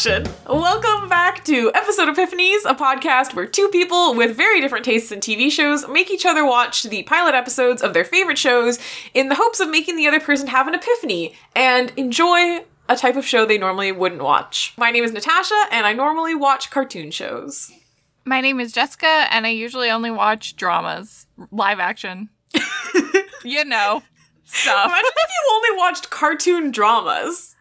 Welcome back to Episode Epiphanies, a podcast where two people with very different tastes in TV shows make each other watch the pilot episodes of their favorite shows in the hopes of making the other person have an epiphany and enjoy a type of show they normally wouldn't watch. My name is Natasha, and I normally watch cartoon shows. My name is Jessica, and I usually only watch dramas, live action. you know, stuff. Imagine if you only watched cartoon dramas.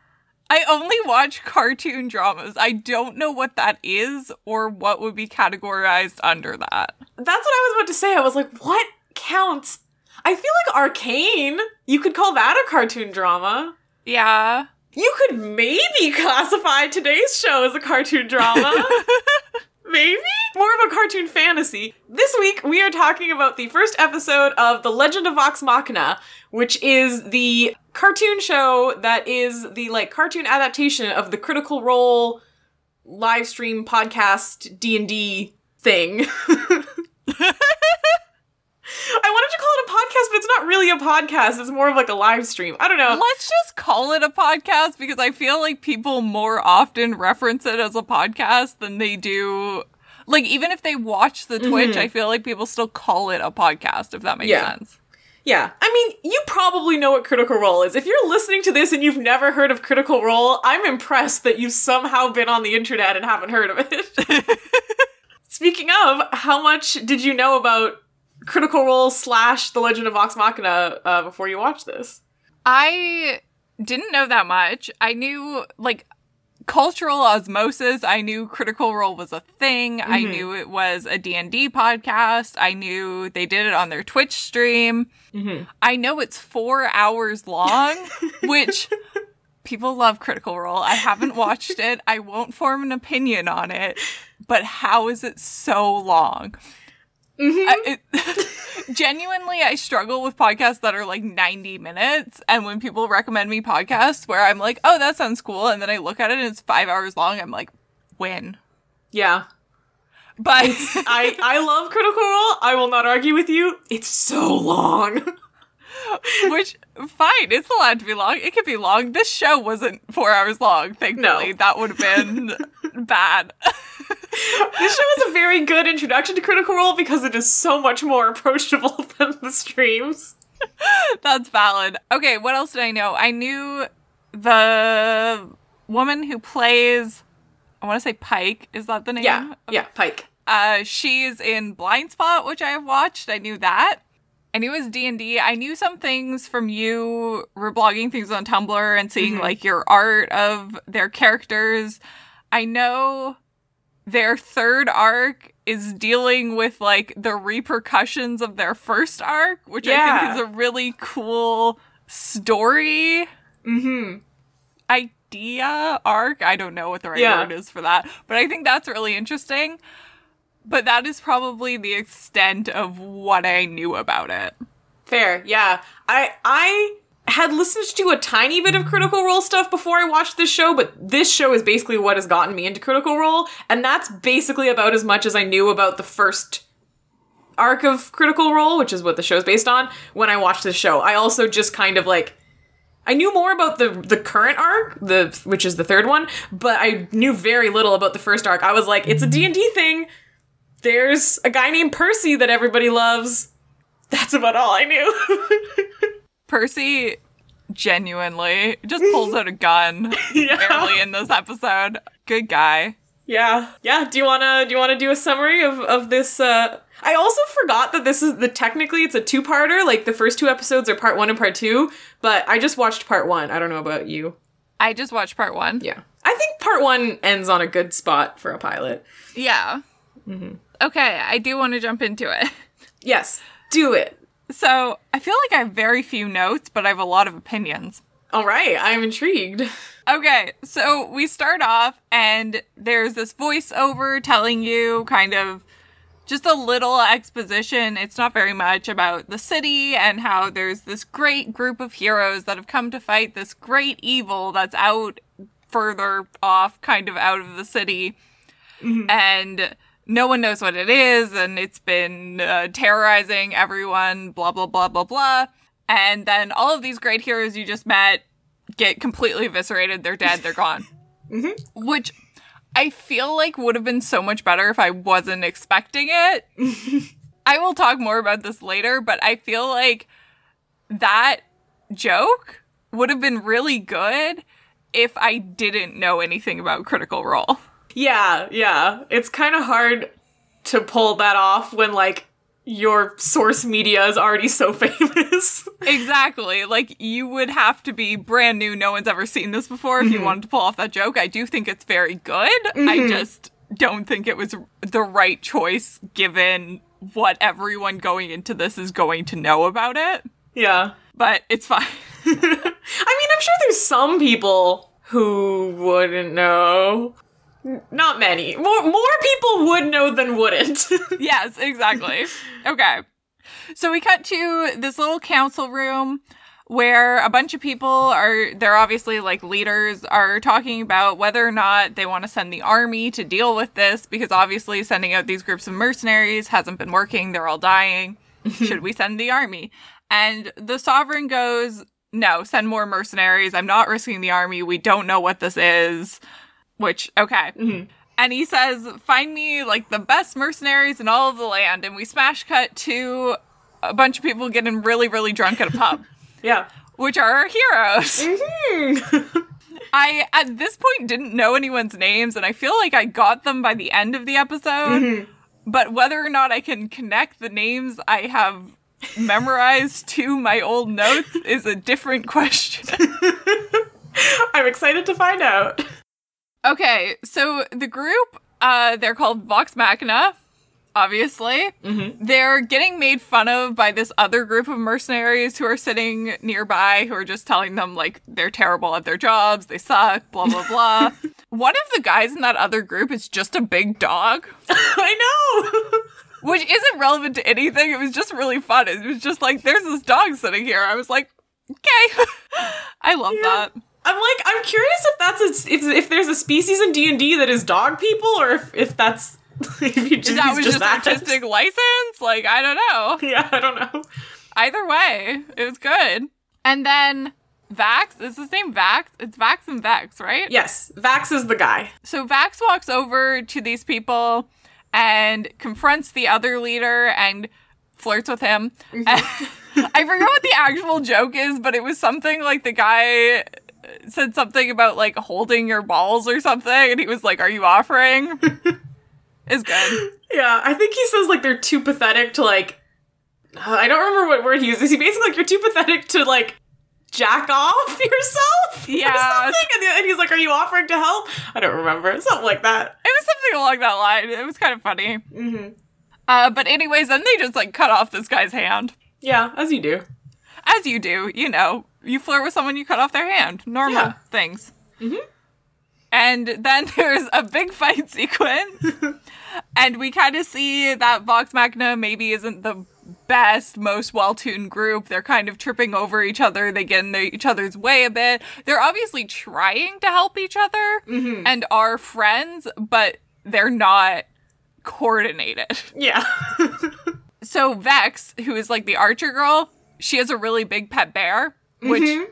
I only watch cartoon dramas. I don't know what that is or what would be categorized under that. That's what I was about to say. I was like, what counts? I feel like Arcane, you could call that a cartoon drama. Yeah. You could maybe classify today's show as a cartoon drama. maybe? More of a cartoon fantasy. This week, we are talking about the first episode of The Legend of Vox Machina, which is the cartoon show that is the like cartoon adaptation of the Critical Role live stream podcast D&D thing. I wanted to call it a podcast, but it's not really a podcast. It's more of like a live stream. I don't know. Let's just call it a podcast because I feel like people more often reference it as a podcast than they do. Like, even if they watch the Twitch, mm-hmm. I feel like people still call it a podcast, if that makes Yeah. sense. Yeah. I mean, you probably know what Critical Role is. If you're listening to this and you've never heard of Critical Role, I'm impressed that you've somehow been on the internet and haven't heard of it. Speaking of, how much did you know about Critical Role slash The Legend of Vox Machina uh, before you watch this? I didn't know that much. I knew like cultural osmosis. I knew Critical Role was a thing. I Mhm. knew it was a D&D podcast. I knew they did it on their Twitch stream. Mm-hmm. I know it's 4 hours long, which people love Critical Role. I haven't watched it. I won't form an opinion on it. But how is it so long? Mm-hmm. I, it, genuinely, I struggle with podcasts that are like 90 minutes. And when people recommend me podcasts where I'm like, oh, that sounds cool. And then I look at it and it's five hours long, I'm like, when? yeah. But I, I love Critical Role. I will not argue with you. It's so long. which, fine, it's allowed to be long. It could be long. This show wasn't four hours long, thankfully. No. That would have been bad. This show is a very good introduction to Critical Role because it is so much more approachable than the streams. That's valid. Okay, what else did I know? I knew the woman who plays, I want to say Pike. Is that the name? Yeah, yeah, Pike. Uh, she's in Blindspot, which I have watched. I knew that. I knew it was D and D. I knew some things from you reblogging things on Tumblr and seeing Mhm. like your art of their characters. I know their third arc is dealing with like the repercussions of their first arc, which I think is a really cool story Mm-hmm. idea arc. I don't know what the right Yeah. word is for that, but I think that's really interesting. But that is probably the extent of what I knew about it. Fair, yeah. I I had listened to a tiny bit of Critical Role stuff before I watched this show, but this show is basically what has gotten me into Critical Role, and that's basically about as much as I knew about the first arc of Critical Role, which is what the show's based on, when I watched this show. I also just kind of like I knew more about the the current arc, the which is the third one, but I knew very little about the first arc. I was like, it's a D&D thing. There's a guy named Percy that everybody loves. That's about all I knew. Percy genuinely just pulls out a gun yeah. early in this episode. Good guy. Yeah. Yeah. Do you wanna do you wanna do a summary of, of this uh I also forgot that this is the technically it's a two parter, like the first two episodes are part one and part two, but I just watched part one. I don't know about you. I just watched part one. Yeah. I think part one ends on a good spot for a pilot. Yeah. Okay, I do want to jump into it. Yes. Do it. So I feel like I have very few notes, but I have a lot of opinions. All right, I'm intrigued. Okay, so we start off, and there's this voiceover telling you kind of just a little exposition. It's not very much about the city and how there's this great group of heroes that have come to fight this great evil that's out further off, kind of out of the city. Mm-hmm. And no one knows what it is, and it's been uh, terrorizing everyone, blah, blah, blah, blah, blah. And then all of these great heroes you just met get completely eviscerated. They're dead. They're gone. which I feel like would have been so much better if I wasn't expecting it. I will talk more about this later, but I feel like that joke would have been really good if I didn't know anything about Critical Role. Yeah, yeah. It's kind of hard to pull that off when like your source media is already so famous. Exactly. Like you would have to be brand new, no one's ever seen this before if you mm-hmm. wanted to pull off that joke. I do think it's very good. I mm-hmm. just don't think it was the right choice given what everyone going into this is going to know about it. yeah. But it's fine. I mean, I'm sure there's some people who wouldn't know. Not many. More more people would know than wouldn't. yes, exactly. Okay. So we cut to this little council room where a bunch of people are, they're obviously like leaders, are talking about whether or not they want to send the army to deal with this because obviously sending out these groups of mercenaries hasn't been working. They're all dying. Should we send the army? And the sovereign goes, no, send more mercenaries. I'm not risking the army. We don't know what this is. Which, okay. And he says, Find me like the best mercenaries in all of the land. And we smash cut to a bunch of people getting really, really drunk at a pub, yeah. which are our heroes. Mhm. I, at this point, didn't know anyone's names, and I feel like I got them by the end of the episode. But whether or not I can connect the names I have memorized to my old notes is a different question. I'm excited to find out. Okay, so the group, uh, they're called Vox Machina, obviously. They're getting made fun of by this other group of mercenaries who are sitting nearby, who are just telling them, like, they're terrible at their jobs, they suck, blah, blah, blah. One of the guys in that other group is just a big dog, I know. which isn't relevant to anything. It was just really fun. It was just like, there's this dog sitting here. I was like, okay. I love that. I'm like, I'm curious if that's a, if if there's a species in D and D that is dog people, or if, if that's if you just, That was just, that. artistic license? Like, I don't know. Yeah, I don't know. Either way, it was good. And then Vax, is the same Vax? It's Vax and Vex, right? Yes, Vax is the guy. So Vax walks over to these people and confronts the other leader and flirts with him. Mm-hmm. I forget what the actual joke is, but it was something like the guy said something about like holding your balls or something, and he was like, Are you offering? it's good. Yeah, I think he says like they're too pathetic to like. I don't remember what word he uses. He basically like you're too pathetic to like jack off yourself. or Yeah. something. And, and he's like, "Are you offering to help?" I don't remember. Something like that. It was something along that line. It was kind of funny. hmm Uh, but anyways, then they just like cut off this guy's hand. Yeah, as you do. As you do, you know, you flirt with someone, you cut off their hand. Normal Yeah. things. Mhm. And then there's a big fight sequence, and we kind of see that Vox Machina maybe isn't the best, most well tuned group. They're kind of tripping over each other. They get in their, each other's way a bit. They're obviously trying to help each other and are friends, but they're not coordinated. Yeah. So Vex, who is like the archer girl, she has a really big pet bear, which Mhm.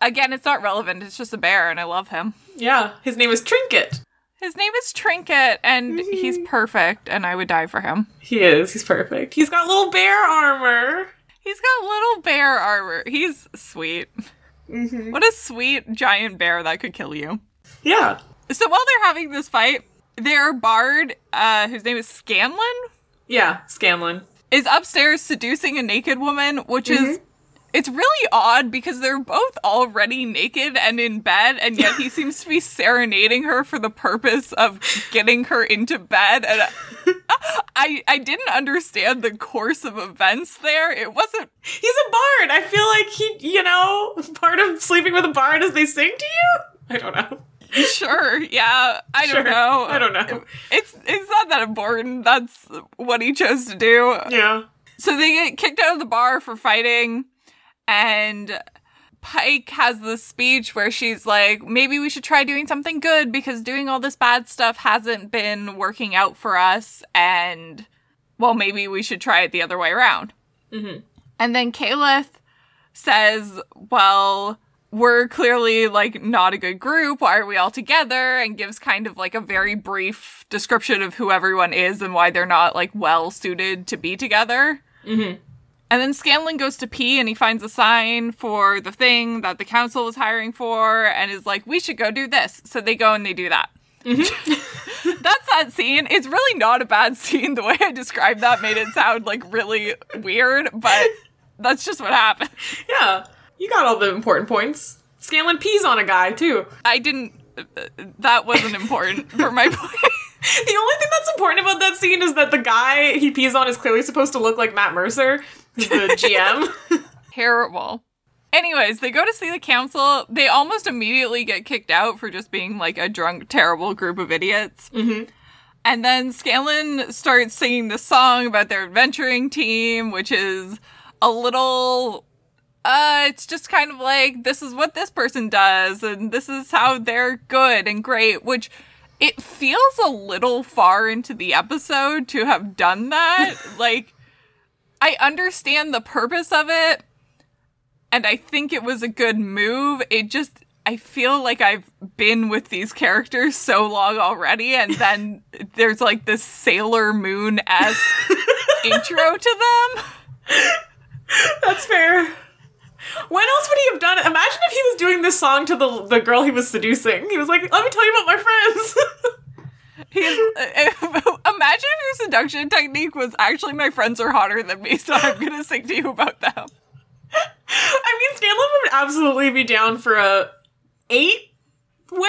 again, it's not relevant. It's just a bear, and I love him. yeah. His name is Trinket. His name is Trinket, and he's perfect, and I would die for him. He is. He's perfect. He's got little bear armor. He's got little bear armor. He's sweet. hmm What a sweet giant bear that could kill you. Yeah. So while they're having this fight, their bard, uh, whose name is Scanlan, Yeah. Scanlan. is upstairs seducing a naked woman, which is it's really odd because they're both already naked and in bed, and yet he seems to be serenading her for the purpose of getting her into bed. And I I didn't understand the course of events there. It wasn't He's a bard. I feel like he, you know, part of sleeping with a bard is they sing to you. I don't know. sure. Yeah, I Sure. don't know. I don't know. It's it's not that important. That's what he chose to do. Yeah. So they get kicked out of the bar for fighting, and Pike has this speech where she's like, maybe we should try doing something good because doing all this bad stuff hasn't been working out for us, and well, maybe we should try it the other way around. Mhm. And then Keyleth says, well, we're clearly like not a good group. Why are we all together? And gives kind of like a very brief description of who everyone is and why they're not like well suited to be together. Mhm. And then Scanlan goes to pee and he finds a sign for the thing that the council was hiring for and is like, we should go do this. So they go and they do that. Mm-hmm. That's that scene. It's really not a bad scene. The way I described that made it sound like really weird, but that's just what happened. Yeah, you got all the important points. Scanlan pees on a guy too. I didn't. That wasn't important for my point. The only thing that's important about that scene is that the guy he pees on is clearly supposed to look like Matt Mercer, the GM. Terrible. Anyways, they go to see the council. They almost immediately get kicked out for just being like a drunk, terrible group of idiots. Mhm. And then Scanlan starts singing the song about their adventuring team, which is a little. Uh, it's just kind of like this is what this person does, and this is how they're good and great, which it feels a little far into the episode to have done that. like, I understand the purpose of it, and I think it was a good move. It just I feel like I've been with these characters so long already, and then there's like this Sailor Moon esque intro to them. that's fair. When else would he have done it? Imagine if he was doing this song to the the girl he was seducing. He was like, "Let me tell you about my friends." He's, imagine if your seduction technique was actually my friends are hotter than me, so I'm gonna sing to you about them. I mean, Scanlan would absolutely be down for a eight way.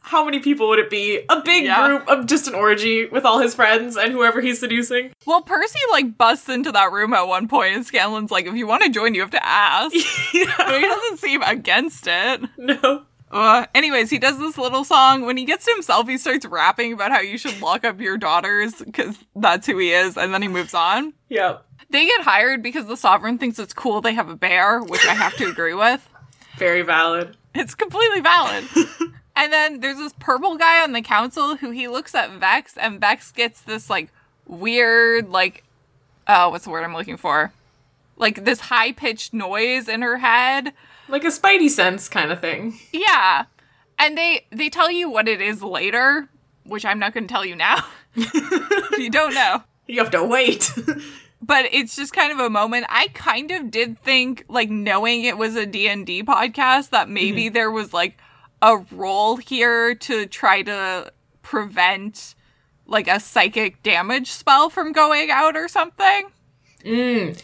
How many people would it be? A big Yeah. group of just an orgy with all his friends and whoever he's seducing. Well, Percy like busts into that room at one point, and Scanlan's like, "If you want to join, you have to ask." But he doesn't seem against it. No. Uh, anyways, he does this little song. When he gets to himself, he starts rapping about how you should lock up your daughters because that's who he is, and then he moves on. Yep. They get hired because the sovereign thinks it's cool they have a bear, which I have to agree with. Very valid. It's completely valid. and then there's this purple guy on the council who he looks at Vex, and Vex gets this like weird, like, oh, what's the word I'm looking for? Like this high pitched noise in her head. Like a spidey sense kind of thing. Yeah. And they they tell you what it is later, which I'm not going to tell you now. you don't know. You have to wait. But it's just kind of a moment. I kind of did think like knowing it was a D&D podcast that maybe mm-hmm. there was like a role here to try to prevent like a psychic damage spell from going out or something. Mm.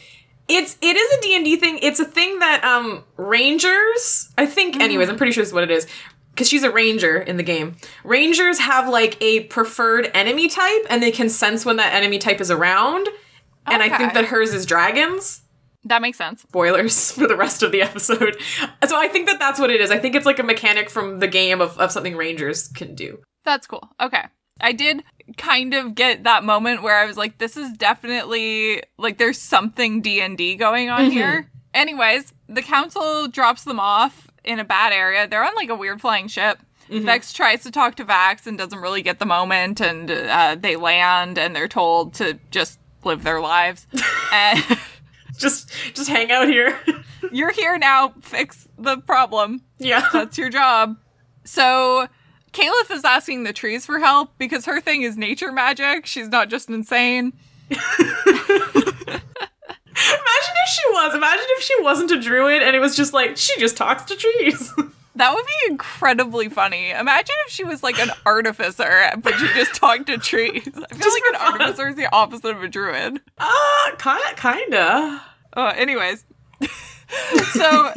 It's it is a D&D thing. It's a thing that um rangers, I think anyways, I'm pretty sure is what it is. Cuz she's a ranger in the game. Rangers have like a preferred enemy type and they can sense when that enemy type is around. And I think that hers is dragons. That makes sense. Spoilers for the rest of the episode. So I think that that's what it is. I think it's like a mechanic from the game of, of something rangers can do. That's cool. Okay. I did kind of get that moment where I was like this is definitely like there's something D&D going on here. Anyways, the council drops them off in a bad area. They're on like a weird flying ship. Vex tries to talk to Vax and doesn't really get the moment and uh, they land and they're told to just live their lives. and Just just hang out here. you're here now, fix the problem. yeah. That's your job. So Keyleth is asking the trees for help because her thing is nature magic. She's not just insane. Imagine if she was. Imagine if she wasn't a druid and it was just like she just talks to trees. That would be incredibly funny. Imagine if she was like an artificer, but she just talked to trees. I feel Just like an fun. artificer is the opposite of a druid. Uh, kind of, kinda. Uh, anyways, so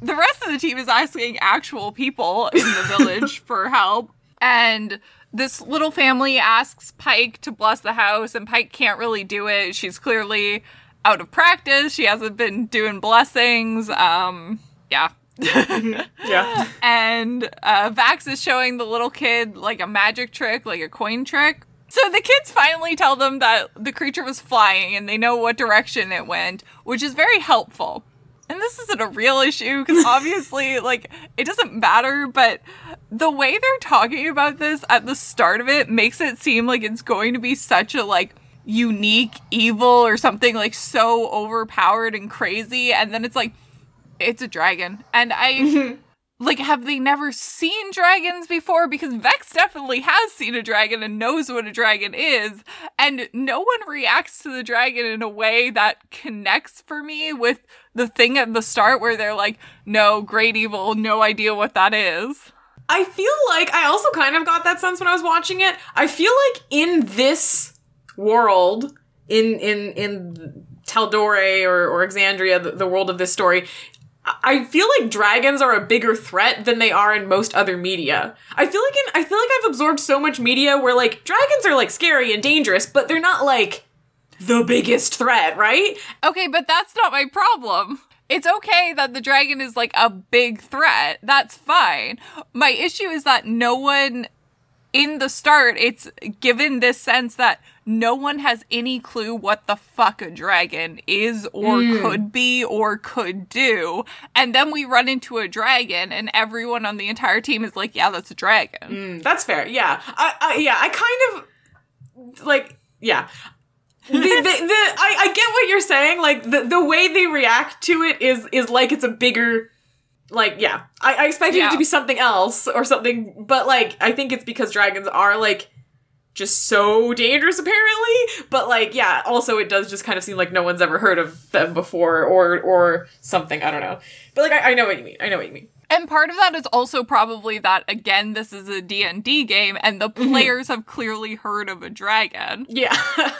the rest of the team is asking actual people in the village for help, and this little family asks Pike to bless the house, and Pike can't really do it. She's clearly out of practice. She hasn't been doing blessings. Um, yeah. Yeah. and uh, Vax is showing the little kid like a magic trick, like a coin trick. So the kids finally tell them that the creature was flying and they know what direction it went, which is very helpful. And this isn't a real issue because obviously, like, it doesn't matter, but the way they're talking about this at the start of it makes it seem like it's going to be such a, like, unique evil or something, like, so overpowered and crazy. And then it's like, it's a dragon. And I. like have they never seen dragons before? Because vex definitely has seen a dragon and knows what a dragon is. And no one reacts to the dragon in a way that connects for me with the thing at the start where they're like no great evil no idea what that is. I feel like I also kind of got that sense when I was watching it. I feel like in this world, in in in Taldore or, or Exandria, the, the world of this story, I- feel like dragons are a bigger threat than they are in most other media. I feel like in I feel like I've absorbed so much media where like dragons are like scary and dangerous, but they're not like the biggest threat, right? Okay, but that's not my problem. It's okay that the dragon is like a big threat. That's fine. My issue is that no one in the start, it's given this sense that no one has any clue what the fuck a dragon is or could be or could do. And then we run into a dragon and everyone on the entire team is like, yeah, that's a dragon. Mm, that's fair. Yeah. I, I yeah, I kind of like yeah. the, the, the I, I get what you're saying. Like the, the way they react to it is is like it's a bigger like yeah. I, I expected it to be something else or something, but like I think it's because dragons are like just so dangerous apparently. But like yeah, also it does just kind of seem like no one's ever heard of them before or or something. I don't know. But like I, I know what you mean. I know what you mean. And part of that is also probably that again this is a D&D game and the mm-hmm. players have clearly heard of a dragon. Yeah.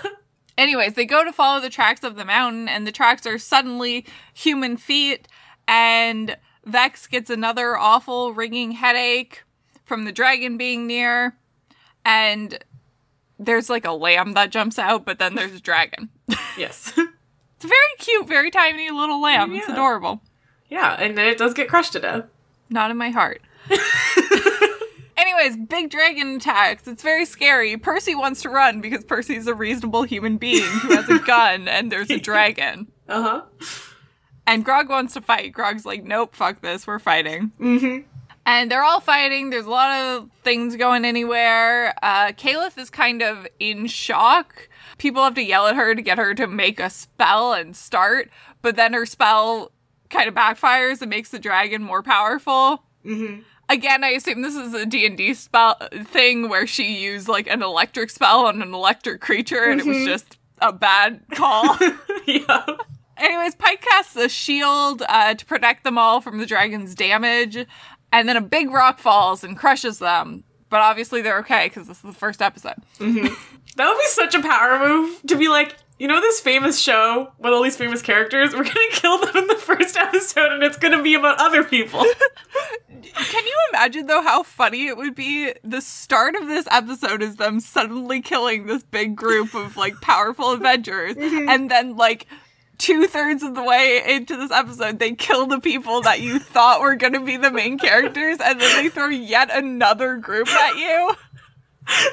Anyways, they go to follow the tracks of the mountain, and the tracks are suddenly human feet, and Vex gets another awful ringing headache from the dragon being near, and there's like a lamb that jumps out, but then there's a dragon. yes. It's a very cute, very tiny little lamb. It's adorable. yeah, and then it does get crushed to death. Not in my heart. Anyways, big dragon attacks. It's very scary. Percy wants to run because Percy's a reasonable human being who has a gun and there's a dragon. Uh-huh. And Grog wants to fight. Grog's like, nope, fuck this, we're fighting. Mm-hmm. And they're all fighting. There's a lot of things going anywhere. Uh, Keyleth is kind of in shock. People have to yell at her to get her to make a spell and start, but then her spell kind of backfires and makes the dragon more powerful. Mm-hmm. Again, I assume this is a D&D spell thing where she used like an electric spell on an electric creature and it was just a bad call. yeah. Anyways, Pike casts a shield uh, to protect them all from the dragon's damage, and then a big rock falls and crushes them. But obviously they're okay because this is the first episode. Mm-hmm. That would be such a power move to be like, you know, this famous show with all these famous characters, we're gonna kill them in the first episode and it's gonna be about other people. Can you imagine though how funny it would be? The start of this episode is them suddenly killing this big group of like powerful Avengers, mm-hmm. and then like two thirds of the way into this episode, they kill the people that you thought were going to be the main characters, and then they throw yet another group at you.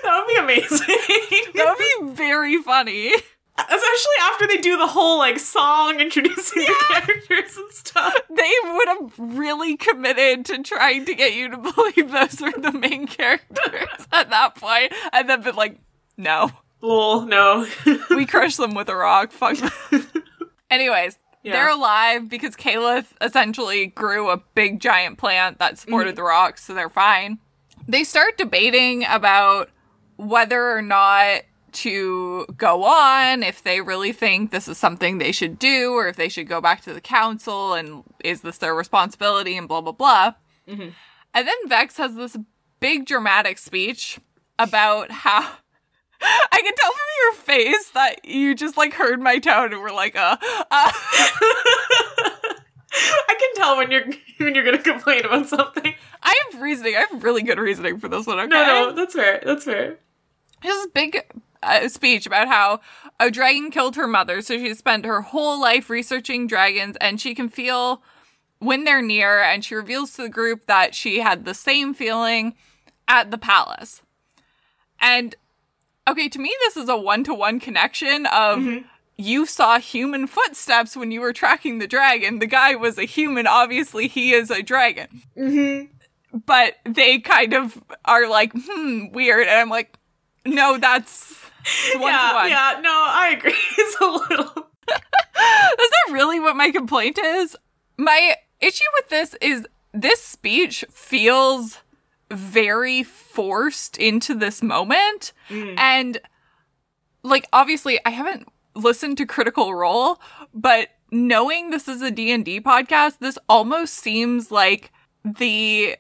that would be amazing. That would be very funny. Especially after they do the whole like song introducing the characters and stuff. They would have really committed to trying to get you to believe those were the main characters at that point, and then been like, no. Lol, no. we crush them with a rock. Fuck. Anyways, Yeah. they're alive because Keyleth essentially grew a big giant plant that supported mm-hmm. the rocks, so they're fine. They start debating about whether or not to go on, if they really think this is something they should do, or if they should go back to the council and is this their responsibility and blah blah blah. Mm-hmm. And then Vex has this big dramatic speech about how I can tell from your face that you just like heard my tone and were like, uh, uh. I can tell when you're when you're gonna complain about something. I have reasoning. I have really good reasoning for this one. Okay, No, no, that's fair. That's fair. His big uh, speech about how a dragon killed her mother, so she spent her whole life researching dragons, and she can feel when they're near. And she reveals to the group that she had the same feeling at the palace. And okay, to me, this is a one to one connection of. You saw human footsteps when you were tracking the dragon. The guy was a human. Obviously, he is a dragon. Mm-hmm. But they kind of are like, hmm, weird. And I'm like, no, that's one yeah, to one. yeah, no, I agree. It's a little. Is that really what my complaint is? My issue with this is this speech feels very forced into this moment mm. and like obviously I haven't listened to Critical Role, but knowing this is a D&D podcast, this almost seems like the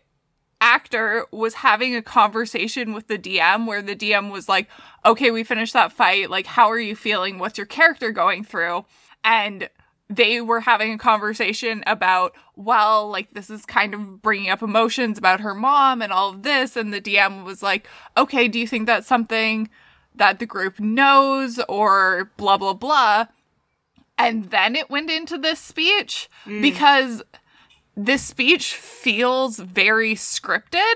actor was having a conversation with the DM where the DM was like, "Okay, we finished that fight. Like how are you feeling? What's your character going through?" And they were having a conversation about, well, like this is kind of bringing up emotions about her mom and all of this. And the DM was like, okay, do you think that's something that the group knows or blah, blah, blah? And then it went into this speech mm. because this speech feels very scripted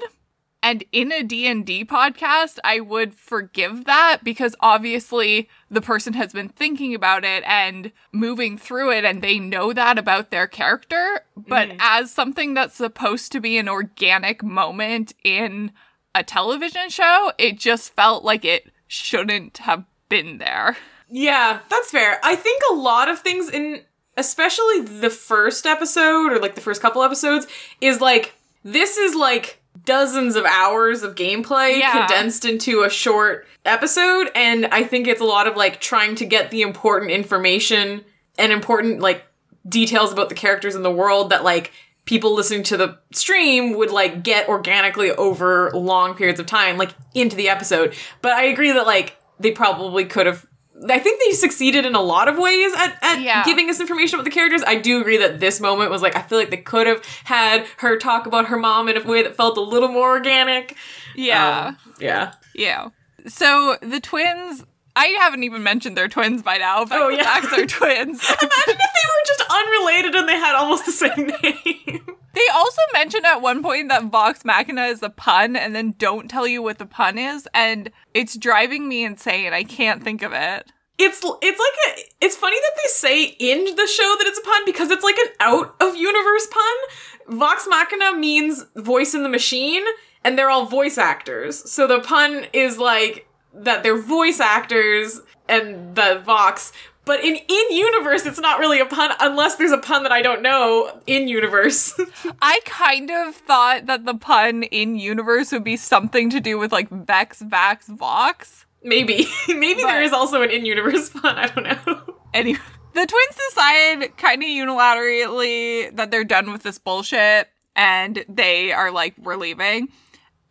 and in a d&d podcast i would forgive that because obviously the person has been thinking about it and moving through it and they know that about their character. But mm-hmm. as something that's supposed to be an organic moment in a television show it just felt like it shouldn't have been there. Yeah, that's fair. I think a lot of things in especially the first episode or like the first couple episodes is like this is like dozens of hours of gameplay Yeah. condensed into a short episode and I think it's a lot of like trying to get the important information and important like details about the characters in the world that like people listening to the stream would like get organically over long periods of time like into the episode but i agree that like they probably could have i think they succeeded in a lot of ways at, at Yeah. giving us information about the characters i do agree that this moment was like i feel like they could have had her talk about her mom in a way that felt a little more organic yeah Um, yeah Yeah. So the twins, I haven't even mentioned they're twins by now. But Oh, yeah. Max are twins. imagine if they were just unrelated and they had almost the same name they also mentioned at one point that Vox Machina is a pun and then don't tell you what the pun is. And it's driving me insane. I can't think of it. it's it's like a it's funny that they say in the show that it's a pun because it's like an out of universe pun. Vox Machina means voice in the machine, and they're all voice actors. So the pun is like that they're voice actors and the Vox. But in in universe, it's not really a pun unless there's a pun that I don't know in universe. I kind of thought that the pun in universe would be something to do with like Vex, Vax, Vox. maybe maybe there But- is also an in universe pun. I don't know. Anyway, the twins decide kind of unilaterally that they're done with this bullshit and they are like, we're leaving.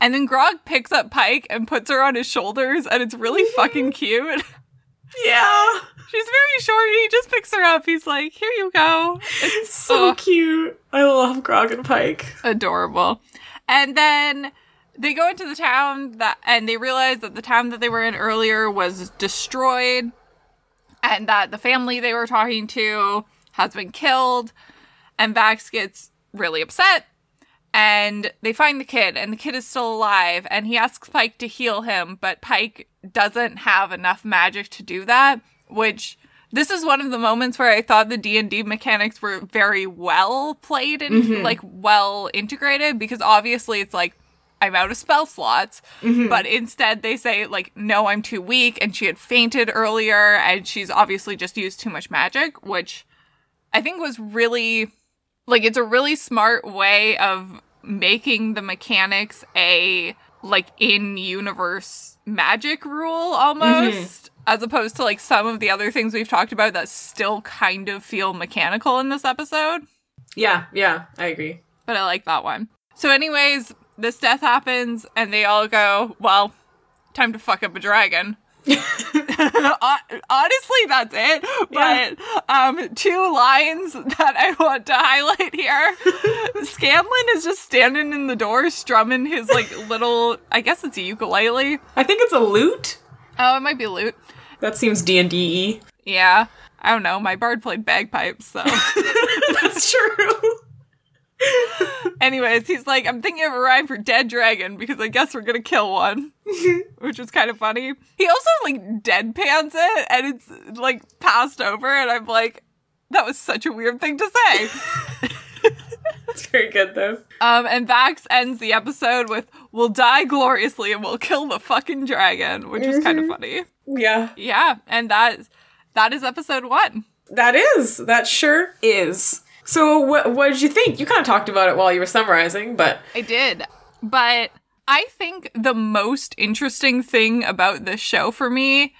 And then Grog picks up Pike and puts her on his shoulders, and it's really fucking cute. Yeah, She's very short. He just picks her up. He's like, here you go. It's so so cute. I love Grog and Pike. adorable. And then they go into the town that and they realize that the town that they were in earlier was destroyed and that the family they were talking to has been killed and Vax gets really upset and they find the kid and the kid is still alive and he asks Pike to heal him but Pike doesn't have enough magic to do that which this is one of the moments where I thought the D&D mechanics were very well played and mm-hmm. like well integrated because obviously it's like I'm out of spell slots mm-hmm. but instead they say like no I'm too weak and she had fainted earlier and she's obviously just used too much magic which I think was really like it's a really smart way of making the mechanics a like in universe magic rule almost mm-hmm. as opposed to like some of the other things we've talked about that still kind of feel mechanical in this episode Yeah, yeah, I agree. but I like that one. So anyways, this death happens and they all go, well, time to fuck up a dragon. Hon- Honestly, that's it. But um, two lines that I want to highlight here. Scanlan is just standing in the door, strumming his like little. I guess it's a ukulele. I think it's a lute. Oh, it might be a lute. That seems D and D. Yeah, I don't know. My bard played bagpipes, so. That's true. Anyways, he's like, I'm thinking of a rhyme for dead dragon because I guess we're gonna kill one. Which was kind of funny. He also like deadpans it and it's like passed over, and I'm like, that was such a weird thing to say. It's very good though. um, and Vax ends the episode with, We'll die gloriously and we'll kill the fucking dragon, which is kind of funny. Yeah, Yeah, and that that is episode one. that is. That sure is. So what what did you think? You kind of talked about it while you were summarizing, but I did. But I think the most interesting thing about this show for me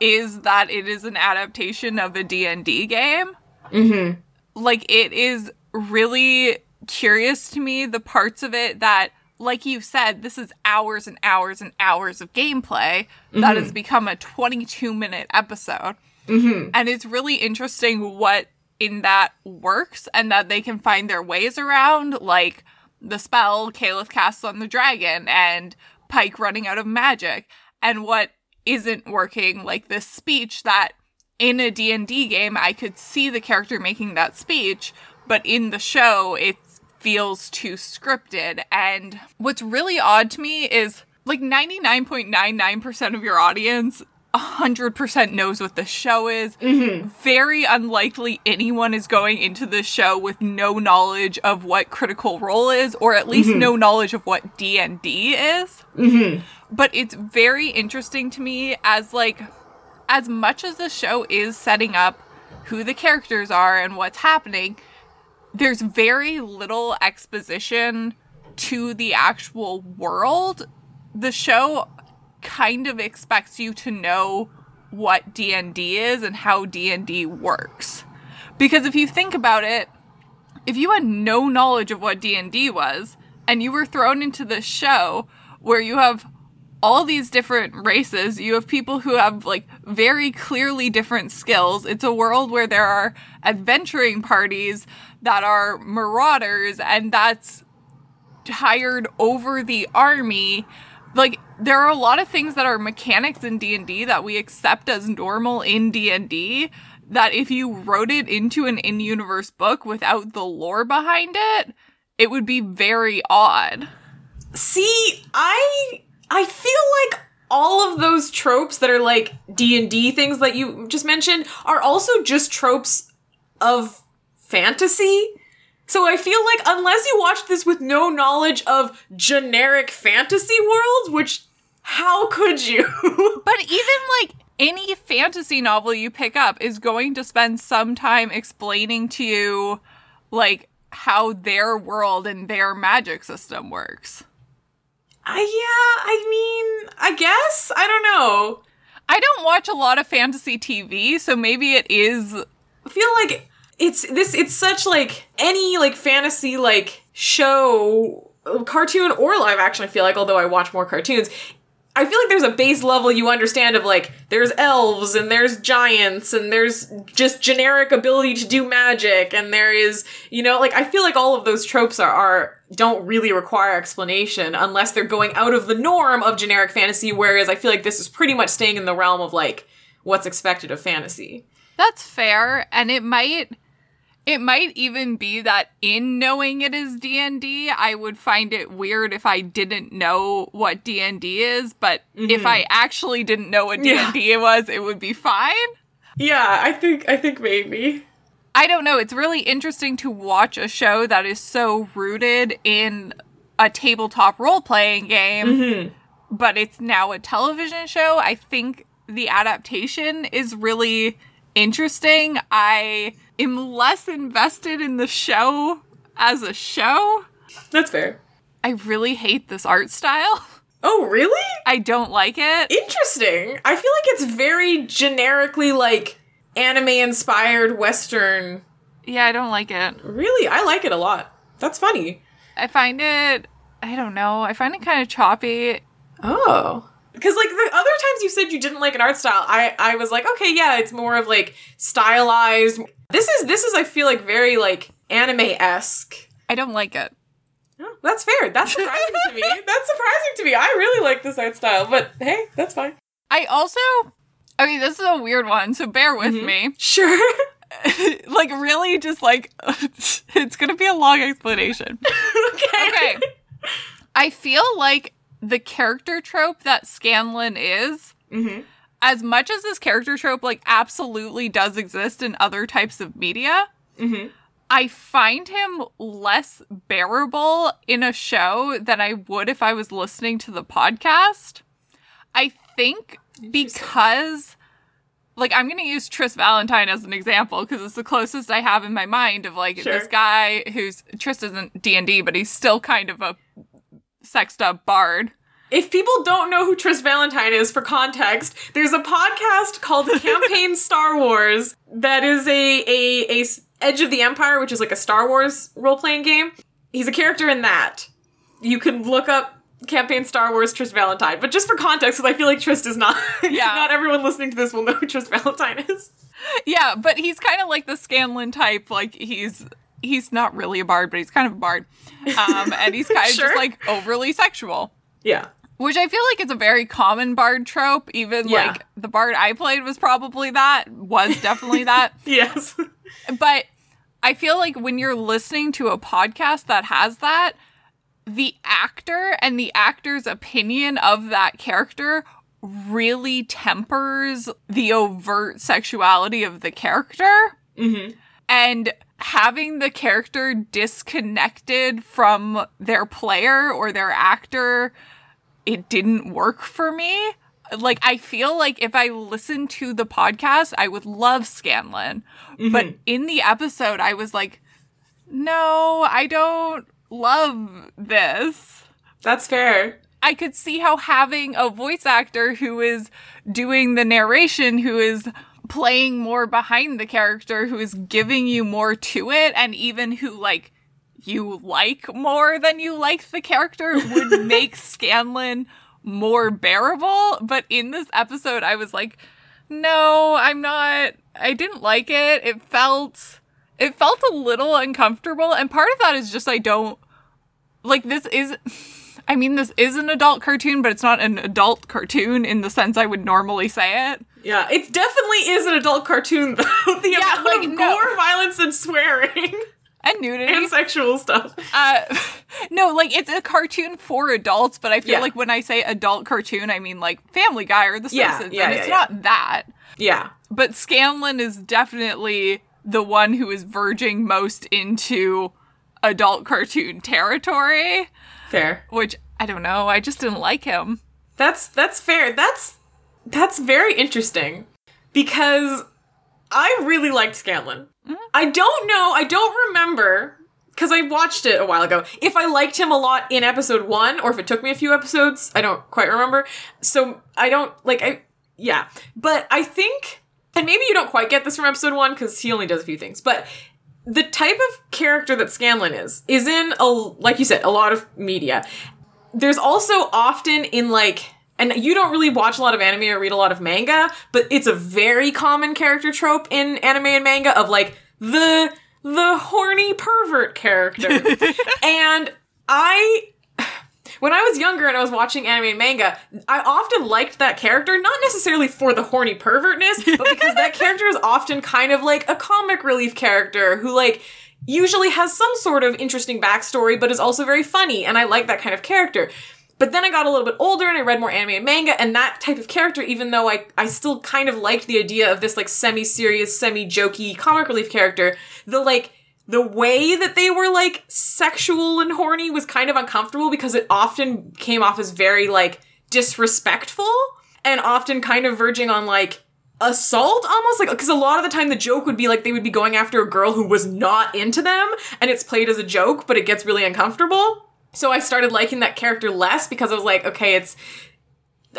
is that it is an adaptation of a D&D game. mm-hmm. Like it is really curious to me the parts of it that like you said this is hours and hours and hours of gameplay that has become a 22 minute episode. Mm-hmm. And it's really interesting what in that works and that they can find their ways around, like the spell Keyleth casts on the dragon and Pike running out of magic, and what isn't working, like this speech that in a D&D game I could see the character making that speech, but in the show it feels too scripted. And what's really odd to me is like 99.99% of your audience 100% knows what the show is. Mm-hmm. Very unlikely anyone is going into the show with no knowledge of what Critical Role is or at least mm-hmm. no knowledge of what D&D is. Mm-hmm. But it's very interesting to me as like as much as the show is setting up who the characters are and what's happening, there's very little exposition to the actual world. The show kind of expects you to know what D&D is and how D&D works. Because if you think about it, if you had no knowledge of what D&D was and you were thrown into this show where you have all these different races, you have people who have like very clearly different skills. It's a world where there are adventuring parties that are marauders and that's hired over the army like there are a lot of things that are mechanics in D&D that we accept as normal in D&D that if you wrote it into an in-universe book without the lore behind it, it would be very odd. See, I I feel like all of those tropes that are like D&D things that you just mentioned are also just tropes of fantasy. So I feel like unless you watch this with no knowledge of generic fantasy worlds, which how could you? But even like any fantasy novel you pick up is going to spend some time explaining to you like how their world and their magic system works. I, yeah, I mean, I guess I don't know. I don't watch a lot of fantasy TV, so maybe it is I feel like it's this it's such like any like fantasy like show cartoon or live action I feel like although I watch more cartoons I feel like there's a base level you understand of like there's elves and there's giants and there's just generic ability to do magic and there is you know like I feel like all of those tropes are, are don't really require explanation unless they're going out of the norm of generic fantasy whereas I feel like this is pretty much staying in the realm of like what's expected of fantasy. That's fair, and it might it might even be that in knowing it is D&D, I would find it weird if I didn't know what D&D is, but if mm-hmm. I actually didn't know what Yeah. D&D was, it would be fine. Yeah, I think I think maybe. I don't know, it's really interesting to watch a show that is so rooted in a tabletop role-playing game, mm-hmm. but it's now a television show. I think the adaptation is really interesting. I am less invested in the show as a show. That's fair. I really hate this art style. Oh, really? I don't like it. Interesting. I feel like it's very generically like anime inspired western. Yeah, I don't like it. Really? I like it a lot. That's funny. I find it, I don't know, I find it kind of choppy. Oh. Because like the other times you said you didn't like an art style, I I was like, okay, yeah, it's more of like stylized. This is this is I feel like very like anime esque. I don't like it. Oh, that's fair. That's surprising to me. That's surprising to me. I really like this art style, but hey, that's fine. I also, okay, this is a weird one, so bear with me. Sure. like, really, just like, it's gonna be a long explanation. okay. Okay. I feel like the character trope that Scanlan is, Mhm. As much as this character trope, like, absolutely does exist in other types of media, Mhm. I find him less bearable in a show than I would if I was listening to the podcast. I think because like I'm gonna use Tris Valentine as an example because it's the closest I have in my mind of like Sure. this guy who's Tris isn't D and D, but he's still kind of a sexed up bard. If people don't know who Tris Valentine is, for context, there's a podcast called Campaign Star Wars that is a a Edge of the Empire, which is like a Star Wars role playing game. He's a character in that. You can look up Campaign Star Wars Tris Valentine, but just for context, because I feel like Trist is not. Yeah. not everyone listening to this will know who Tris Valentine is. Yeah, but he's kind of like the Scanlan type. Like he's he's not really a bard, but he's kind of a bard, um, and he's kind of Sure. just like overly sexual. Yeah. Which I feel like is a very common bard trope. Even Yeah. like the bard I played was probably that, was definitely that. Yes. But I feel like when you're listening to a podcast that has that, the actor and the actor's opinion of that character really tempers the overt sexuality of the character. mm-hmm. And having the character disconnected from their player or their actor, it didn't work for me. Like, I feel like if I listened to the podcast, I would love Scanlan. But mm-hmm. in the episode, I was like, no, I don't love this. That's fair. I could see how having a voice actor who is doing the narration, who is playing more behind the character, who is giving you more to it, and even who, like, you like more than you like the character would make Scanlan more bearable. But in this episode, I was like, no, I'm not. I didn't like it. It felt. It felt a little uncomfortable, and part of that is just I don't like this is I mean this is an adult cartoon, but it's not an adult cartoon in the sense I would normally say it. Yeah, it definitely is an adult cartoon though. the Yeah, amount like, of no. gore, violence, and swearing And nudity. and sexual stuff. uh no, like it's a cartoon for adults, but I feel Yeah. like when I say adult cartoon, I mean like Family Guy or The Simpsons. yeah, and it's yeah. not that. Yeah, But Scanlan is definitely the one who is verging most into adult cartoon territory, fair. which I don't know, I just didn't like him. That's that's fair. That's that's very interesting because I really liked Scanlan. Mm-hmm. I don't know. I don't remember because I watched it a while ago. If I liked him a lot in episode one, or if it took me a few episodes, I don't quite remember. So I don't like. I yeah, but I think, and maybe you don't quite get this from episode one because he only does a few things, but. The type of character that Scanlan is is in a like you said a lot of media there's also often in like and you don't really watch a lot of anime or read a lot of manga, but it's a very common character trope in anime and manga of like the the horny pervert character. and I when I was younger and I was watching anime and manga, I often liked that character, not necessarily for the horny pervertness, but because that character is often kind of like a comic relief character who like usually has some sort of interesting backstory, but is also very funny, and I like that kind of character. But then I got a little bit older and I read more anime and manga, and that type of character, even though I, I still kind of liked the idea of this like semi-serious, semi-jokey comic relief character, the like the way that they were like sexual and horny was kind of uncomfortable because it often came off as very like disrespectful and often kind of verging on like assault almost like because a lot of the time the joke would be like they would be going after a girl who was not into them and it's played as a joke but it gets really uncomfortable so i started liking that character less because i was like okay it's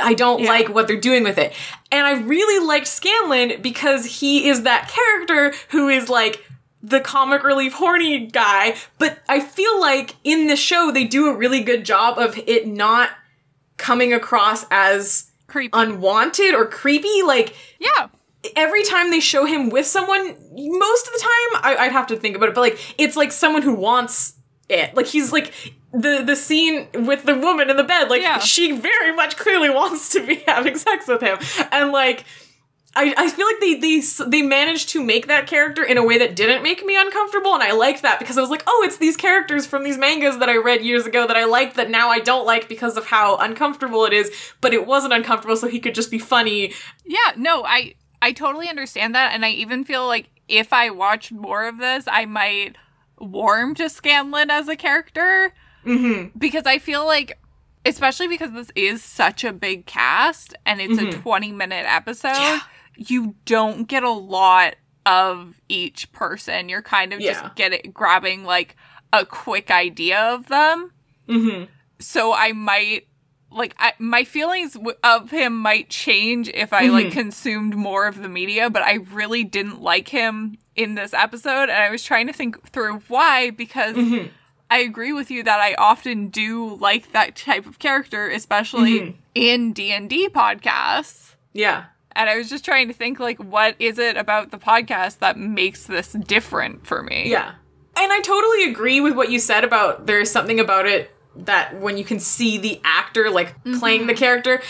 I don't Yeah. like what they're doing with it. And I really liked Scanlan because he is that character who is like the comic relief horny guy, but I feel like in the show they do a really good job of it not coming across as Creepy. unwanted or creepy. Like yeah. every time they show him with someone, most of the time, I, I'd have to think about it, but like it's like someone who wants it. Like he's like the the scene with the woman in the bed. Like Yeah. she very much clearly wants to be having sex with him, and like. I, I feel like they they they managed to make that character in a way that didn't make me uncomfortable, and I liked that because I was like, oh, it's these characters from these mangas that I read years ago that I liked that now I don't like because of how uncomfortable it is. But it wasn't uncomfortable, so he could just be funny. Yeah, no, I I totally understand that and I even feel like if I watched more of this, I might warm to Scanlan as a character Mm-hmm. because I feel like especially because this is such a big cast and it's a 20 minute episode, Yeah. you don't get a lot of each person. You're kind of Yeah. just getting grabbing like a quick idea of them. Mm-hmm. So I might like I, my feelings of him might change if I like consumed more of the media, but I really didn't like him in this episode and I was trying to think through why because I agree with you that I often do like that type of character, especially mm-hmm. in D&D podcasts. Yeah. And I was just trying to think like what is it about the podcast that makes this different for me? Yeah. And I totally agree with what you said about there's something about it that when you can see the actor like mm-hmm. playing the character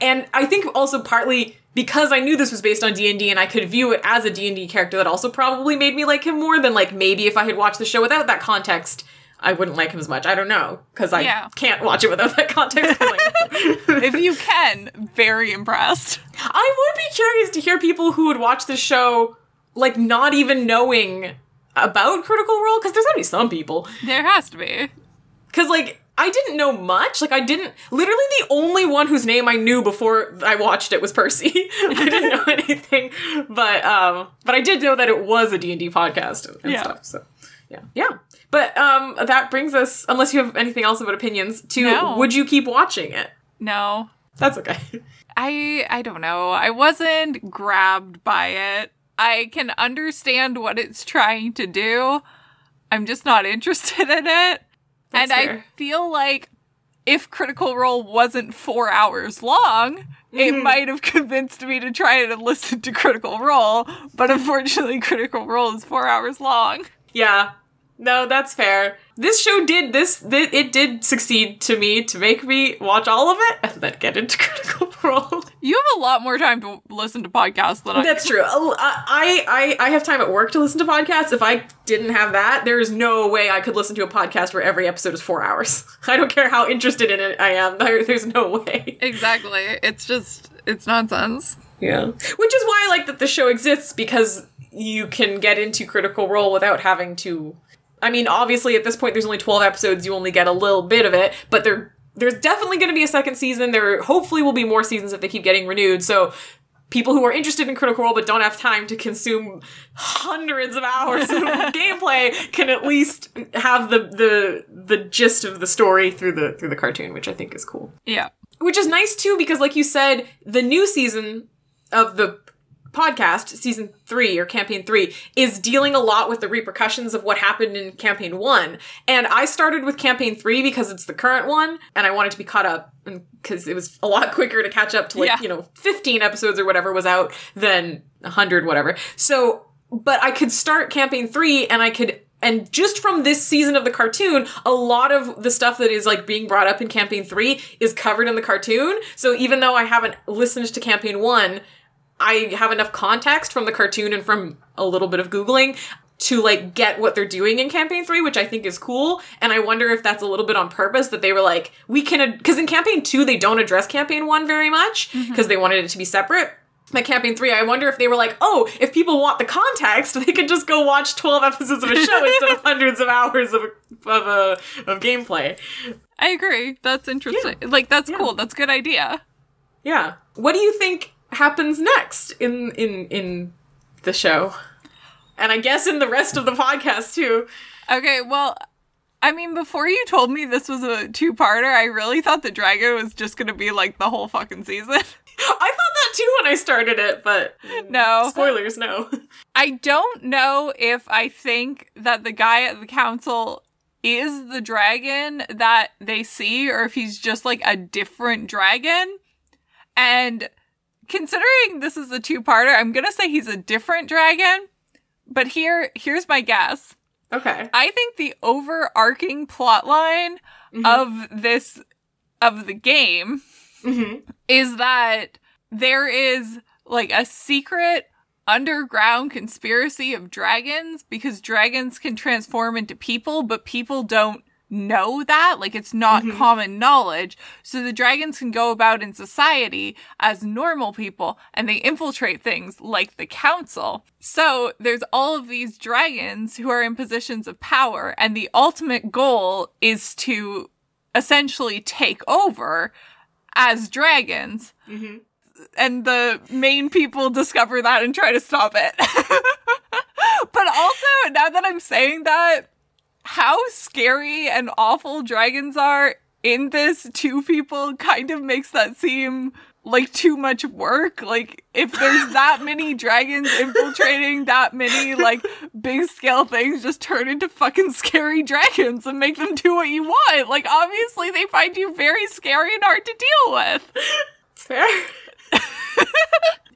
and I think also partly because I knew this was based on D&D and I could view it as a D&D character that also probably made me like him more than like maybe if I had watched the show without that context I wouldn't like him as much. I don't know cuz I Yeah. can't watch it without that context. if you can, very impressed. I would be curious to hear people who would watch the show like not even knowing about Critical Role because there's be some people There has to be. Cause like I didn't know much. Like I didn't literally the only one whose name I knew before I watched it was Percy. I didn't know anything. But um but I did know that it was a D&D podcast and, and Yeah. stuff. So yeah. Yeah. But um that brings us unless you have anything else about opinions to No. would you keep watching it? No. That's okay. I I don't know. I wasn't grabbed by it. I can understand what it's trying to do. I'm just not interested in it. That's and I feel like if Critical Role wasn't four hours long, it Mm-hmm. might have convinced me to try to listen to Critical Role. But unfortunately, Critical Role is four hours long. Yeah. No, that's fair. This show did this, thi- it did succeed to me to make me watch all of it and then get into Critical Role. You have a lot more time to listen to podcasts than I That's true. I, I I have time at work to listen to podcasts. If I didn't have that, there is no way I could listen to a podcast where every episode is four hours. I don't care how interested in it I am. There, there's no way. Exactly. It's just, it's nonsense. Yeah. Which is why I like that the show exists because you can get into Critical Role without having to. I mean, obviously at this point there's only 12 episodes. You only get a little bit of it, but there there's definitely going to be a second season. There hopefully will be more seasons if they keep getting renewed. So people who are interested in Critical Role but don't have time to consume hundreds of hours of gameplay can at least have the the the gist of the story through the through the cartoon, which I think is cool Yeah. which is nice too because like you said the new season of the podcast season 3 or campaign 3 is dealing a lot with the repercussions of what happened in campaign 1 and i started with campaign 3 because it's the current one and i wanted to be caught up because it was a lot quicker to catch up to like Yeah. you know 15 episodes or whatever was out than 100 whatever so but i could start campaign 3 and i could and just from this season of the cartoon, a lot of the stuff that is like being brought up in campaign three is covered in the cartoon. So even though I haven't listened to campaign one, I have enough context from the cartoon and from a little bit of Googling to like get what they're doing in campaign three, which I think is cool. And I wonder if that's a little bit on purpose that they were like, we can, because in campaign two, they don't address campaign one very much because they wanted it to be separate. But campaign three, I wonder if they were like, oh, if people want the context, they could just go watch 12 episodes of a show instead of hundreds of hours of, of, uh, of gameplay. I agree. That's interesting. Like that's cool. That's a good idea. Yeah. What do you think happens next in in in the show? And I guess in the rest of the podcast too. Okay, well, I mean, before you told me this was a two-parter, I really thought the dragon was just gonna be like the whole fucking season. I thought that too when I started it, but no. spoilers, no. I don't know if I think that the guy at the council is the dragon that they see or if he's just like a different dragon. And considering this is a two-parter, I'm going to say he's a different dragon. But here here's my guess. Okay. I think the overarching plot line of this of the game hmm is that there is like a secret underground conspiracy of dragons because dragons can transform into people, but people don't know that. Like it's not mm-hmm. common knowledge. So the dragons can go about in society as normal people and they infiltrate things like the council. So there's all of these dragons who are in positions of power, and the ultimate goal is to essentially take over as dragons. Mm-hmm. and the main people discover that and try to stop it. but also, now that I'm saying that, how scary and awful dragons are in this two people kind of makes that seem like too much work. Like if there's that many dragons infiltrating that many like big scale things just turn into fucking scary dragons and make them do what you want. Like obviously they find you very scary and hard to deal with. Fair.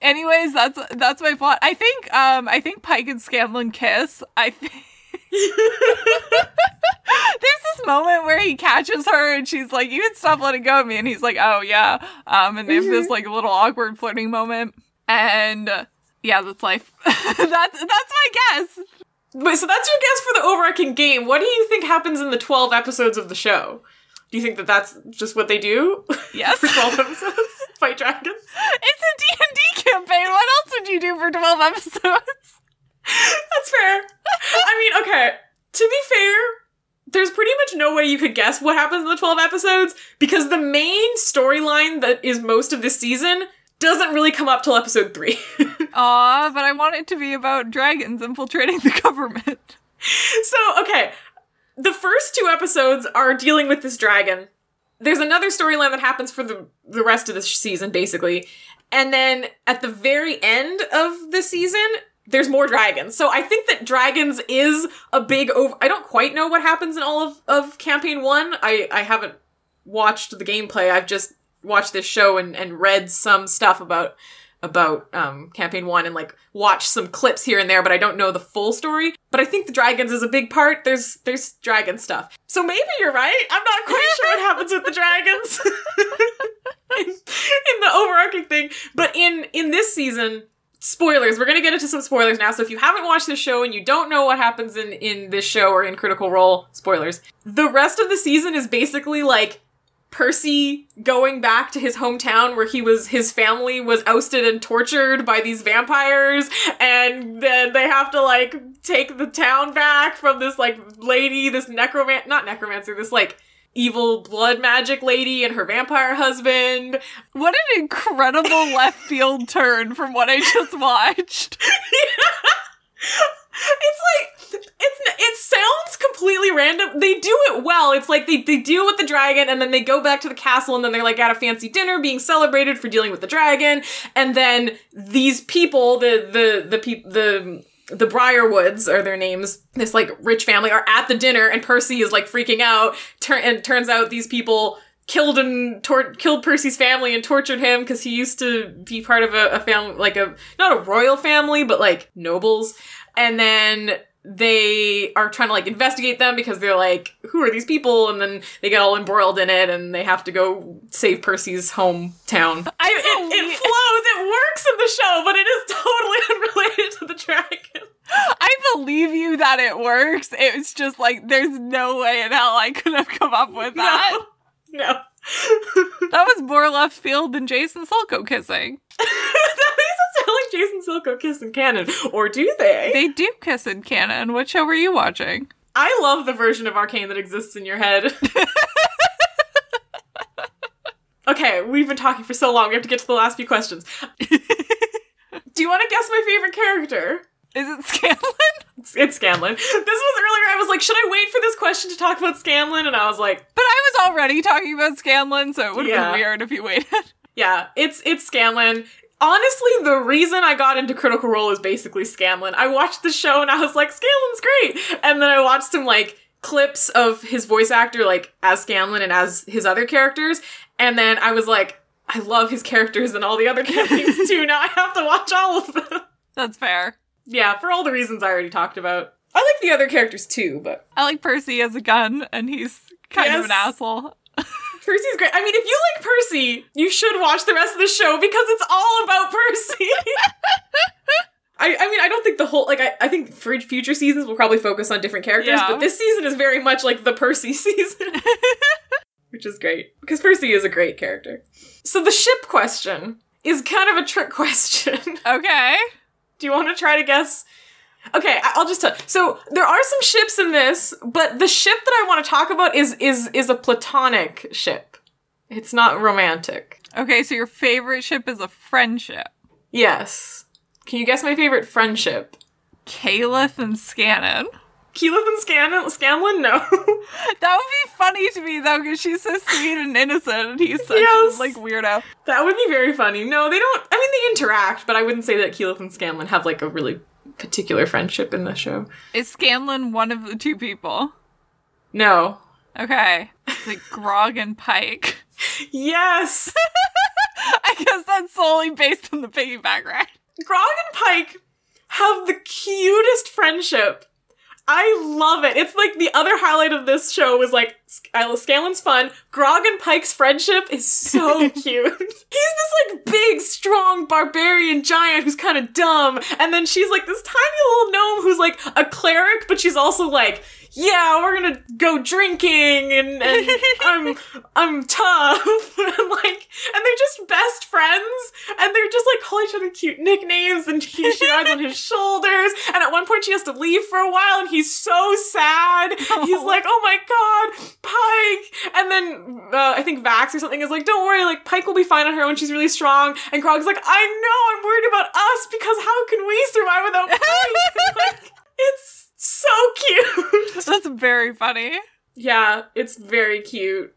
Anyways, that's that's my plot. I think um I think Pike and Scanlan kiss. I think There's this moment where he catches her and she's like, "You can stop letting go of me," and he's like, "Oh yeah," um, and they have this like little awkward flirting moment, and uh, yeah, that's life. that's that's my guess. Wait, so that's your guess for the overarching game. What do you think happens in the 12 episodes of the show? Do you think that that's just what they do? Yes. for 12 episodes? Fight dragons? It's a D&D campaign. What else would you do for 12 episodes? That's fair. I mean, okay, to be fair, there's pretty much no way you could guess what happens in the 12 episodes because the main storyline that is most of this season doesn't really come up till episode 3. Aw, but I want it to be about dragons infiltrating the government. so, okay, the first two episodes are dealing with this dragon. There's another storyline that happens for the the rest of the season basically. And then at the very end of the season, there's more dragons. So I think that dragons is a big over I don't quite know what happens in all of, of campaign 1. I I haven't watched the gameplay. I've just watched this show and, and read some stuff about about um, campaign one and like watch some clips here and there, but I don't know the full story. But I think the dragons is a big part. There's there's dragon stuff, so maybe you're right. I'm not quite sure what happens with the dragons in, in the overarching thing. But in in this season, spoilers. We're gonna get into some spoilers now. So if you haven't watched this show and you don't know what happens in in this show or in Critical Role, spoilers. The rest of the season is basically like Percy going back to his hometown where he was his family was ousted and tortured by these vampires and then they have to like take the town back from this like lady this necroman not necromancer this like evil blood magic lady and her vampire husband What an incredible left field turn from what I just watched. it's like it's it sounds completely random. They do it well. It's like they, they deal with the dragon and then they go back to the castle and then they're like at a fancy dinner being celebrated for dealing with the dragon. And then these people, the the the people the the Briarwoods are their names. This like rich family are at the dinner and Percy is like freaking out. Tur- and turns out these people killed and tor- killed Percy's family and tortured him because he used to be part of a, a family like a not a royal family but like nobles and then they are trying to like investigate them because they're like who are these people and then they get all embroiled in it and they have to go save percy's hometown I it, it flows it works in the show but it is totally unrelated to the dragon I believe you that it works. It's just like there's no way in hell I could have come up with that. no no That was more left field than Jayce and Silco kissing. that makes it sound like Jayce and Silco kissing canon or do they They do kiss in canon. What show were you watching? i love the version of arcane that exists in your head okay we've been talking for so long we have to get to the last few questions do you want to guess my favorite character Is it Scanlan? It's, it's Scanlan. This was earlier. I was like, should I wait for this question to talk about Scanlan? And I was like, But I was already talking about Scanlan, so it would have Yeah. been weird if you waited. yeah, it's it's Scanlan. Honestly, the reason I got into Critical Role is basically Scanlan. I watched the show and I was like, Scanlan's great. And then I watched some like clips of his voice actor like as Scanlan and as his other characters, and then I was like, I love his characters and all the other characters too. Now I have to watch all of them. That's fair. yeah, for all the reasons I already talked about. I like the other characters too, but I like Percy as a gun, and he's kind of an asshole. Percy's great. I mean, if you like Percy, you should watch the rest of the show because it's all about Percy. I, I mean, I don't think the whole like I, I think for future seasons we'll probably focus on different characters, Yeah. but this season is very much like the Percy season. Which is great. Because Percy is a great character. So the ship question is kind of a trick question. Okay. Do you want to try to guess? Okay, I'll just tell. So there are some ships in this, but the ship that I want to talk about is is is a platonic ship. It's not romantic. Okay, so your favorite ship is a friendship. Yes. Can you guess my favorite friendship? Calith and Scannon. Keyleth and Scanlon? Scanlan? No. That would be funny to me though, because she's so sweet and innocent, and he's such Yes. a like weirdo. that would be very funny. No, they don't. I mean, they interact, but I wouldn't say that Keyleth and Scanlan have like a really particular friendship in the show. Is Scanlan one of the two people? No. Okay, it's like Grog and Pike. Yes. I guess that's solely based on the piggyback ride. Grog and Pike have the cutest friendship. I love it. It's like the other highlight of this show was like uh, Scanlan's fun. Grog and Pike's friendship is so cute. He's this like big, strong barbarian giant who's kind of dumb, and then she's like this tiny little gnome who's like a cleric, but she's also like, yeah, we're gonna go drinking, and, and I'm I'm tough, and like, and they're just best friends, and they're just like call each other cute nicknames, and he, she rides on his shoulders, and at one point she has to leave for a while, and he's so sad. He's like, oh my god, Pike, and then uh, I think Vax or something is like, don't worry, like Pike will be fine on her own, she's really strong, and Grog's like, I know, I'm worried about us because how can we survive without Pike? like, it's so cute. That's very funny. Yeah, it's very cute.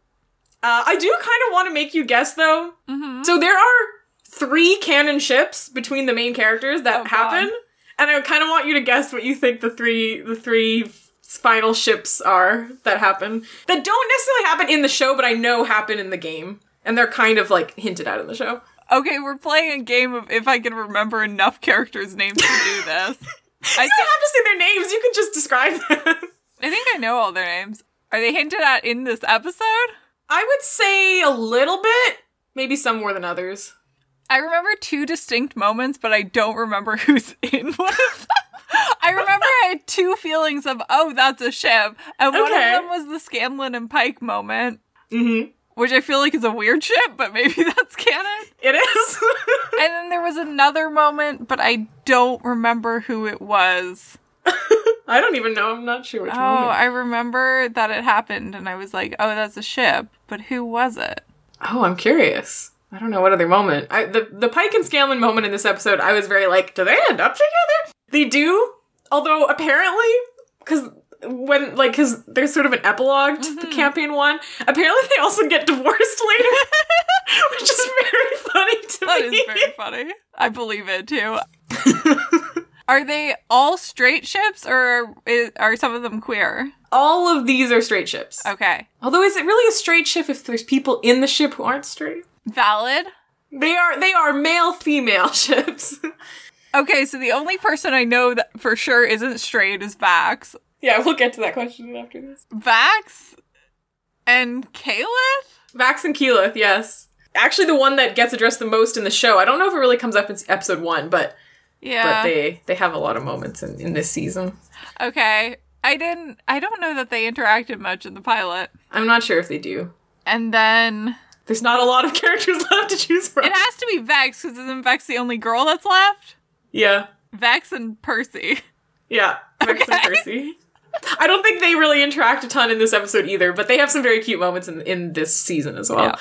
Uh, I do kind of want to make you guess though. hmm So there are three canon ships between the main characters that Oh, God. happen, and I kind of want you to guess what you think the three the three final ships are that happen that don't necessarily happen in the show, but I know happen in the game, and they're kind of like hinted at in the show. Okay, we're playing a game of if I can remember enough characters' names to do this. I You don't have to say their names; you can just describe them. I think I know all their names. Are they hinted at in this episode? I would say a little bit, maybe some more than others. I remember two distinct moments, but I don't remember who's in one of them. I remember I had two feelings of, oh, that's a ship. And one of them was the Scanlan and Pike moment, Mm-hmm. Which I feel like is a weird ship, but maybe that's canon. It is. And then there was another moment, but I don't remember who it was. I don't even know. I'm not sure which Oh, moment. I remember that it happened, and I was like, oh, that's a ship, but who was it? Oh, I'm curious. I don't know what other moment. I, the the Pike and Scanlan moment in this episode, I was very like, do they end up together? They do, although apparently, because when like because there's sort of an epilogue to the mm-hmm. campaign one. Apparently, they also get divorced later, which is very funny to That me. is very funny. I believe it too. Are they all straight ships, or is, are some of them queer? All of these are straight ships. Okay, Although, is it really a straight ship if there's people in the ship who aren't straight? valid. They are. They are male female ships. Okay, so the only person I know that for sure isn't straight is Vax. Yeah, we'll get to that question after this. Vax and Caliph? Vax and Keyleth, yes. Actually, the one that gets addressed the most in the show. I don't know if it really comes up in episode one, but Yeah. but they they have a lot of moments in, in this season. okay. I didn't. I don't know that they interacted much in the pilot. I'm not sure if they do. And then There's not a lot of characters left to choose from. it has to be Vex because isn't Vex the only girl that's left? yeah, Vex and Percy. yeah. Vex and Percy. I don't think they really interact a ton in this episode either, but they have some very cute moments in in this season as well. Yeah.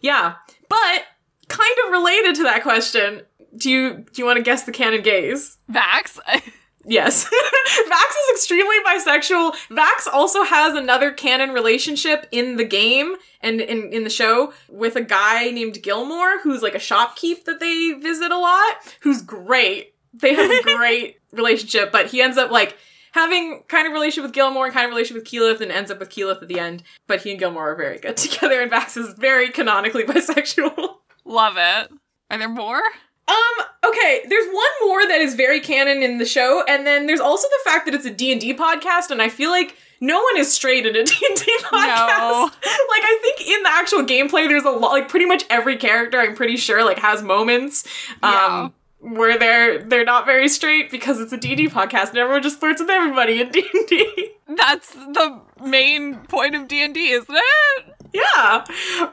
Yeah, but kind of related to that question. Do you do you want to guess the canon gays? Vax. Yes. Vax is extremely bisexual. Vax also has another canon relationship in the game and in, in the show with a guy named Gilmore who's like a shopkeep that they visit a lot, who's great. They have a great relationship, but he ends up like having kind of relationship with Gilmore and kind of relationship with Keyleth and ends up with Keyleth at the end. But he and Gilmore are very good together and Vax is very canonically bisexual. Love it. Are there more? Um, okay, there's one more that is very canon in the show, and then there's also the fact that it's a D&D podcast, and I feel like no one is straight in a D&D podcast. No. Like, I think in the actual gameplay, there's a lot, like, pretty much every character, I'm pretty sure, like, has moments, um, where they're, they're not very straight because it's a D&D podcast, and everyone just flirts with everybody in D&D. That's the main point of D and D, isn't it? yeah.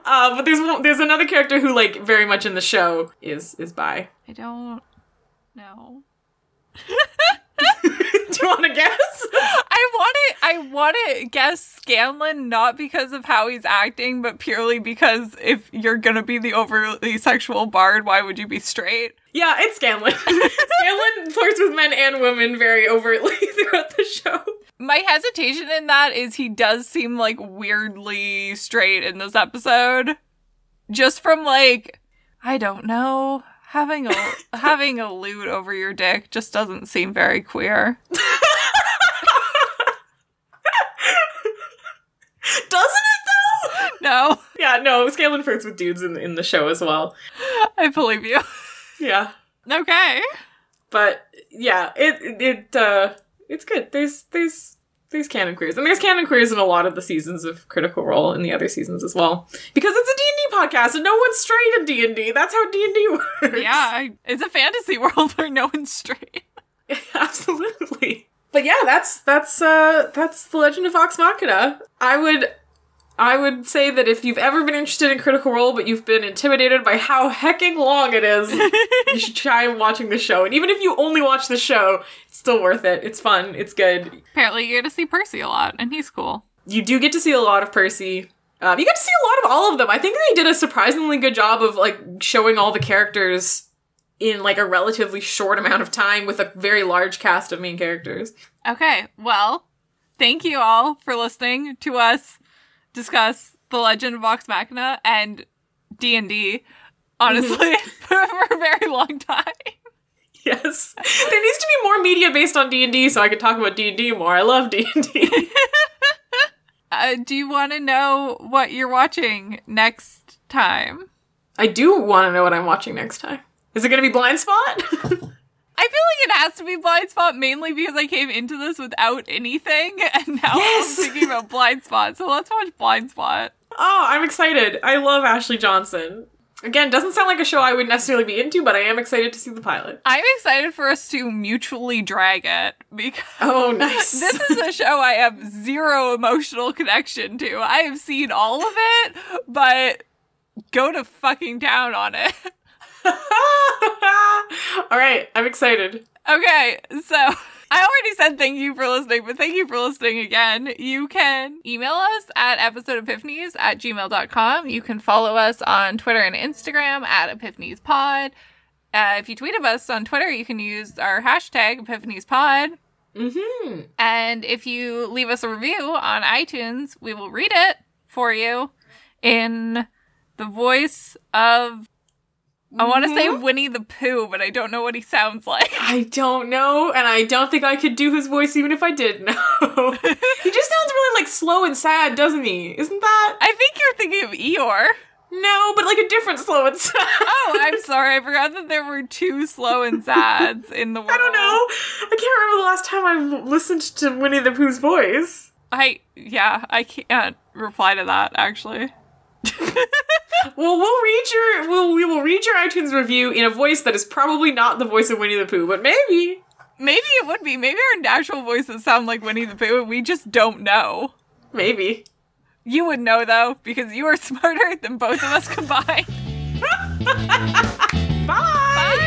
Uh, but there's, one- there's another character who, like, very much in the show is, is bi. I don't know. Do you want to guess? I want to I want to guess Scanlan not because of how he's acting, but purely because if you're gonna be the overly sexual bard, why would you be straight? Yeah, it's Scanlan. Scanlan flirts with men and women very overtly throughout the show. My hesitation in that is he does seem like weirdly straight in this episode. Just from like I don't know, having a having a lute over your dick just doesn't seem very queer. Doesn't it though? No, Yeah, no, Scanlan flirts with dudes in, in the show as well. I believe you. Yeah. Okay. But yeah, it it uh it's good. There's there's there's canon queers. And there's canon queers in a lot of the seasons of Critical Role in the other seasons as well. Because it's a D&D podcast and no one's straight in D&D. That's how D&D works. Yeah, it's a fantasy world where no one's straight. Absolutely. But yeah, that's that's uh that's the Legend of Vox Machina. I would I would say that if you've ever been interested in Critical Role, but you've been intimidated by how hecking long it is, you should try watching the show. And even if you only watch the show, it's still worth it. It's fun. It's good. Apparently, you get to see Percy a lot, and he's cool. You do get to see a lot of Percy. Um, you get to see a lot of all of them. I think they did a surprisingly good job of like showing all the characters in like a relatively short amount of time with a very large cast of main characters. Okay, well, thank you all for listening to us discuss the Legend of Vox Machina and D and D. Honestly, for a very long time. Yes, there needs to be more media based on D and D, so I could talk about D and D more. I love D and D. Uh, do you want to know what you're watching next time? I do want to know what I'm watching next time. Is it going to be Blindspot? I feel like it has to be Blindspot mainly because I came into this without anything, and now Yes. I'm thinking about Blindspot. So let's watch Blindspot. oh, I'm excited. I love Ashley Johnson. Again, doesn't sound like a show I would necessarily be into, but I am excited to see the pilot. I'm excited for us to mutually drag it because Oh, nice. this is a show I have zero emotional connection to. I have seen all of it, but go to fucking town on it. All right, I'm excited. Okay, so I already said thank you for listening, but thank you for listening again. You can email us at episodeepiphanies at gmail.com. You can follow us on Twitter and Instagram at epiphaniespod. Uh, if you tweet at us on Twitter, you can use our hashtag epiphaniespod. Mm-hmm. And if you leave us a review on iTunes, we will read it for you in the voice of. I want to say mm-hmm. Winnie the Pooh, but I don't know what he sounds like. I don't know, and I don't think I could do his voice even if I did know. he just sounds really like slow and sad, doesn't he? Isn't that? I think you're thinking of Eeyore. No, but like a different slow and sad. Oh, I'm sorry. I forgot that there were two slow and sads in the world. I don't know. I can't remember the last time I listened to Winnie the Pooh's voice. I yeah, I can't reply to that actually. Well, we'll read your we'll, we will read your iTunes review in a voice that is probably not the voice of Winnie the Pooh, but maybe. Maybe it would be. Maybe our natural voices sound like Winnie the Pooh we just don't know. Maybe. You would know though, because you are smarter than both of us combined. Bye. Bye!